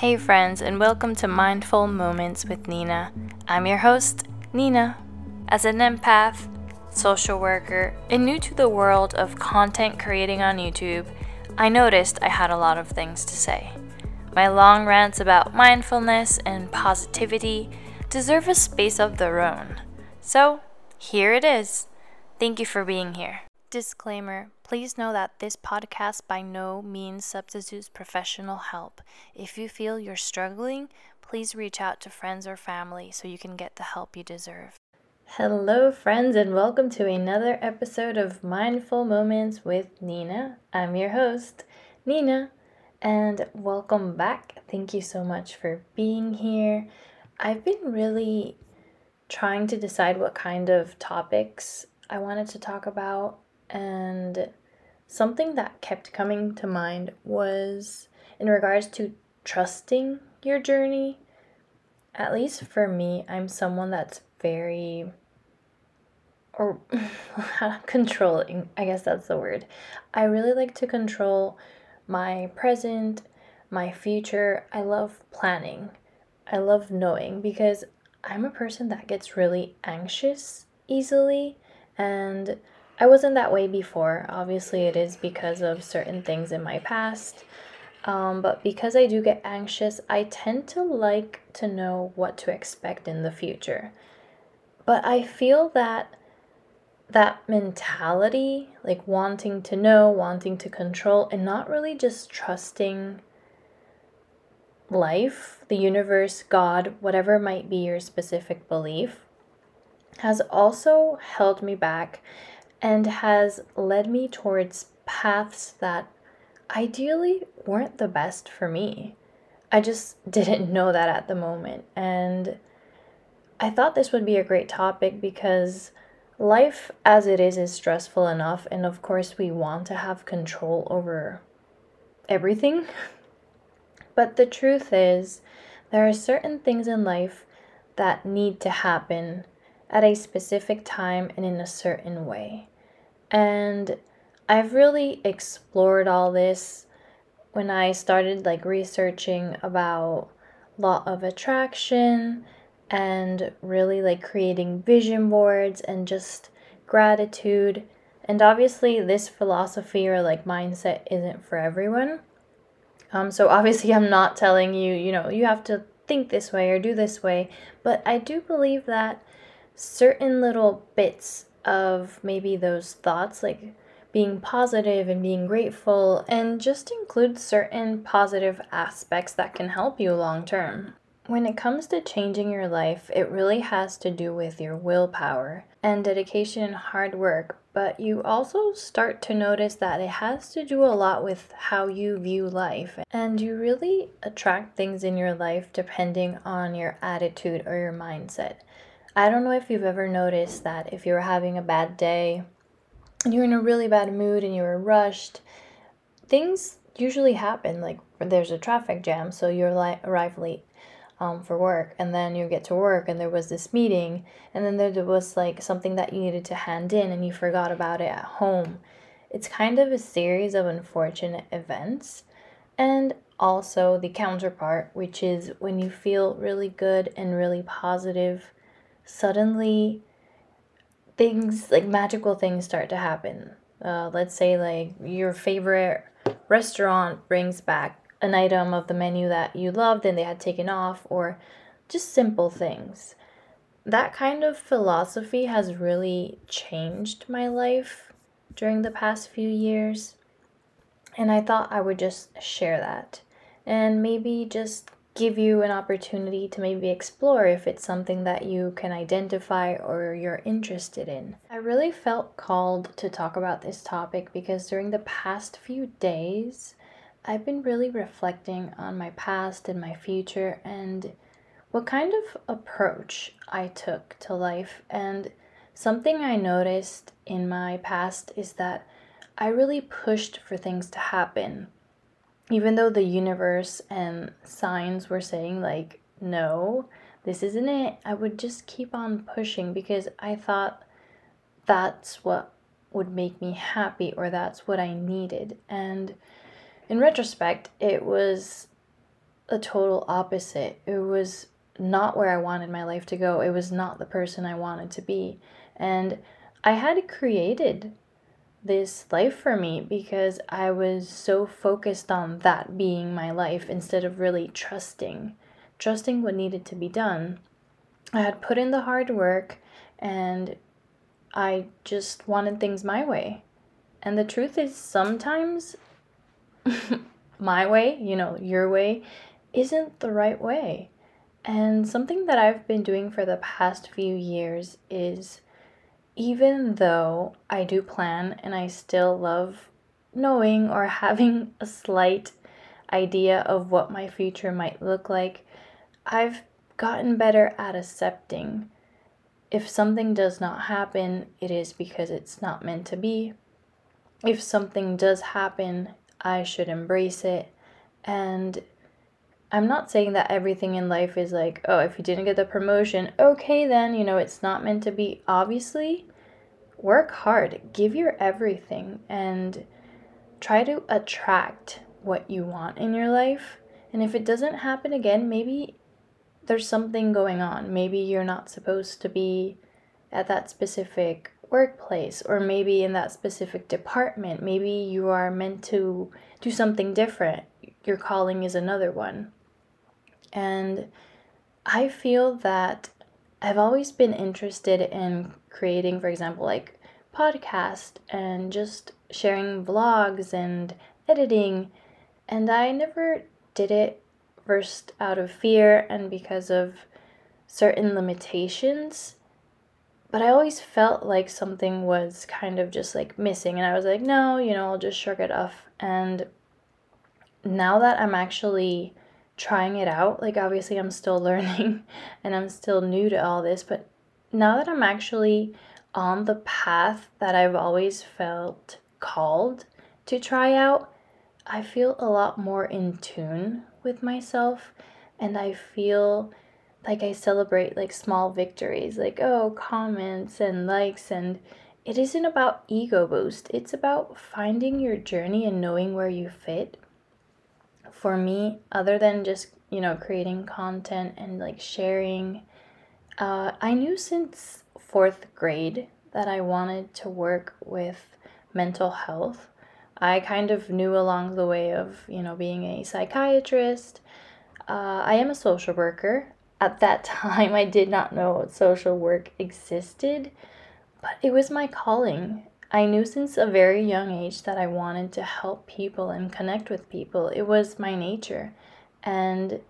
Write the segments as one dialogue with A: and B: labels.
A: Hey, friends, and welcome to Mindful Moments with Nina. I'm your host, Nina. As an empath, social worker, and new to the world of content creating on YouTube, I noticed I had a lot of things to say. My long rants about mindfulness and positivity deserve a space of their own. So, here it is. Thank you for being here. Disclaimer Please know that this podcast by no means substitutes professional help. If you feel you're struggling, please reach out to friends or family so you can get the help you deserve. Hello, friends, and welcome to another episode of Mindful Moments with Nina. I'm your host, Nina, and welcome back. Thank you so much for being here. I've been really trying to decide what kind of topics I wanted to talk about and something that kept coming to mind was in regards to trusting your journey. At least for me, I'm someone that's very or controlling, I guess that's the word. I really like to control my present, my future. I love planning. I love knowing because I'm a person that gets really anxious easily and I wasn't that way before. Obviously, it is because of certain things in my past. Um, but because I do get anxious, I tend to like to know what to expect in the future. But I feel that that mentality, like wanting to know, wanting to control, and not really just trusting life, the universe, God, whatever might be your specific belief, has also held me back and has led me towards paths that ideally weren't the best for me. I just didn't know that at the moment. And I thought this would be a great topic because life as it is is stressful enough. And of course, we want to have control over everything. But the truth is, there are certain things in life that need to happen at a specific time and in a certain way. And I've really explored all this when I started like researching about law of attraction and really like creating vision boards and just gratitude. And obviously this philosophy or like mindset isn't for everyone. Um so obviously I'm not telling you, you know, you have to think this way or do this way, but I do believe that certain little bits of maybe those thoughts, like being positive and being grateful, and just include certain positive aspects that can help you long term. When it comes to changing your life, it really has to do with your willpower and dedication and hard work, but you also start to notice that it has to do a lot with how you view life. And you really attract things in your life depending on your attitude or your mindset. I don't know if you've ever noticed that if you're having a bad day and you're in a really bad mood and you're rushed, things usually happen. Like there's a traffic jam, so you li- arrive late um, for work, and then you get to work, and there was this meeting, and then there was like something that you needed to hand in, and you forgot about it at home. It's kind of a series of unfortunate events. And also the counterpart, which is when you feel really good and really positive suddenly things like magical things start to happen. Uh, let's say like your favorite restaurant brings back an item of the menu that you loved and they had taken off, or just simple things. That kind of philosophy has really changed my life during the past few years. And I thought I would just share that and maybe just give you an opportunity to maybe explore if it's something that you can identify or you're interested in. I really felt called to talk about this topic because during the past few days, I've been really reflecting on my past and my future and what kind of approach I took to life. And something I noticed in my past is that I really pushed for things to happen even though the universe and signs were saying like no this isn't it i would just keep on pushing because i thought that's what would make me happy or that's what i needed and in retrospect it was a total opposite. It was not where I wanted my life to go. It was not the person I wanted to be. And I had created this life for me because I was so focused on that being my life instead of really trusting, trusting what needed to be done. I had put in the hard work and I just wanted things my way. And the truth is, sometimes my way, you know, your way, isn't the right way. And something that I've been doing for the past few years is even though I do plan and I still love knowing or having a slight idea of what my future might look like, I've gotten better at accepting. If something does not happen, it is because it's not meant to be. If something does happen, I should embrace it. And I'm not saying that everything in life is like, oh, if you didn't get the promotion, okay, then, you know, it's not meant to be. Obviously, work hard, give your everything, and try to attract what you want in your life. And if it doesn't happen again, maybe there's something going on. Maybe you're not supposed to be at that specific workplace or maybe in that specific department. Maybe you are meant to do something different. Your calling is another one. And I feel that I've always been interested in creating, for example, like podcast and just sharing vlogs and editing. And I never did it first out of fear and because of certain limitations. But I always felt like something was kind of just like missing. And I was like, no, you know, I'll just shrug it off. And now that I'm actually trying it out. Like, obviously, I'm still learning and I'm still new to all this, but now that I'm actually on the path that I've always felt called to try out, I feel a lot more in tune with myself and I feel like I celebrate like small victories, like, oh, comments and likes. And it isn't about ego boost, it's about finding your journey and knowing where you fit for me, other than just, you know, creating content and like sharing, uh, I knew since fourth grade that I wanted to work with mental health. I kind of knew along the way of, you know, being a psychiatrist. Uh, I am a social worker. At that time, I did not know social work existed, but it was my calling. I knew since a very young age that I wanted to help people and connect with people. It was my nature. And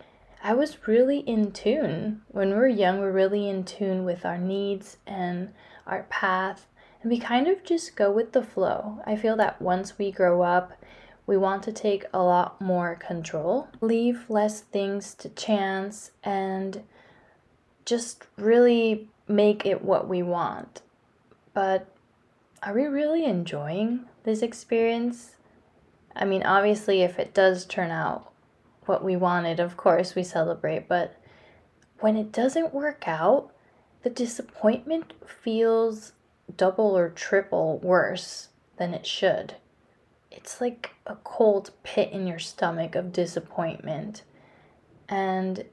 A: I was really in tune. When we're young, we're really in tune with our needs and our path. And we kind of just go with the flow. I feel that once we grow up, we want to take a lot more control, leave less things to chance, and just really make it what we want. But are we really enjoying this experience? I mean, obviously, if it does turn out what we wanted, of course we celebrate, but when it doesn't work out, the disappointment feels double or triple worse than it should. It's like a cold pit in your stomach of disappointment. And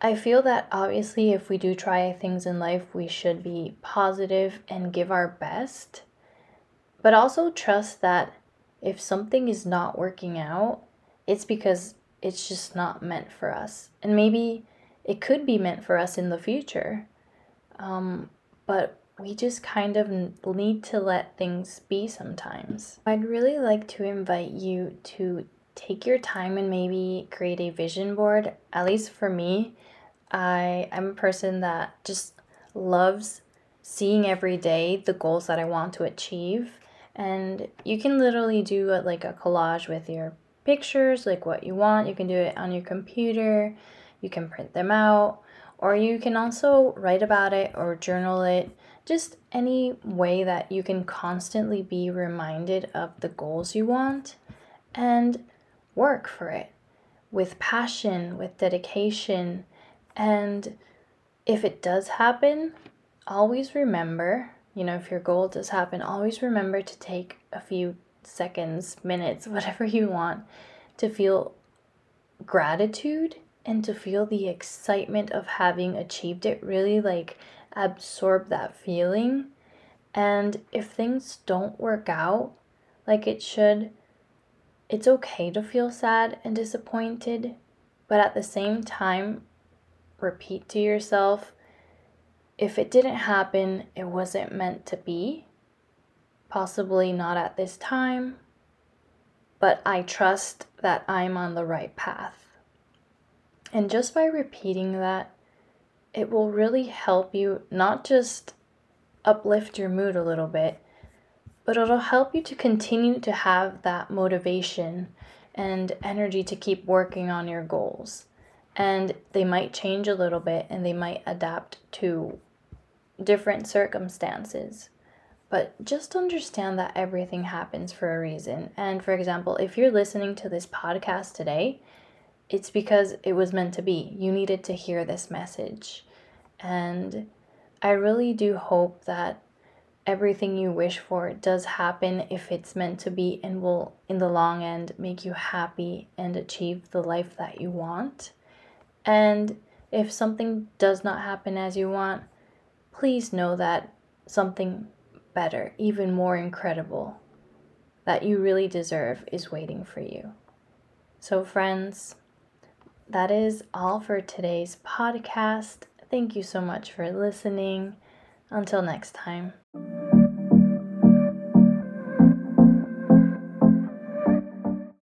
A: I feel that obviously, if we do try things in life, we should be positive and give our best, but also trust that if something is not working out, it's because it's just not meant for us. And maybe it could be meant for us in the future. Um, but we just kind of need to let things be sometimes. I'd really like to invite you to take your time and maybe create a vision board. At least for me, I am a person that just loves seeing every day the goals that I want to achieve. And you can literally do a, like a collage with your pictures, like what you want. You can do it on your computer, you can print them out, or you can also write about it or journal it. Just any way that you can constantly be reminded of the goals you want and work for it with passion, with dedication. And if it does happen, always remember, you know, if your goal does happen, always remember to take a few seconds, minutes, whatever you want to feel gratitude and to feel the excitement of having achieved it, really like absorb that feeling. And if things don't work out like it should, it's okay to feel sad and disappointed, but at the same time, repeat to yourself if it didn't happen, it wasn't meant to be. Possibly not at this time, but I trust that I'm on the right path. And just by repeating that, it will really help you not just uplift your mood a little bit, but it'll help you to continue to have that motivation and energy to keep working on your goals. And they might change a little bit and they might adapt to different circumstances. But just understand that everything happens for a reason. And for example, if you're listening to this podcast today, it's because it was meant to be. You needed to hear this message. And I really do hope that everything you wish for does happen if it's meant to be and will, in the long end, make you happy and achieve the life that you want. And if something does not happen as you want, please know that something better, even more incredible, that you really deserve is waiting for you. So, friends, that is all for today's podcast. Thank you so much for listening. Until next time you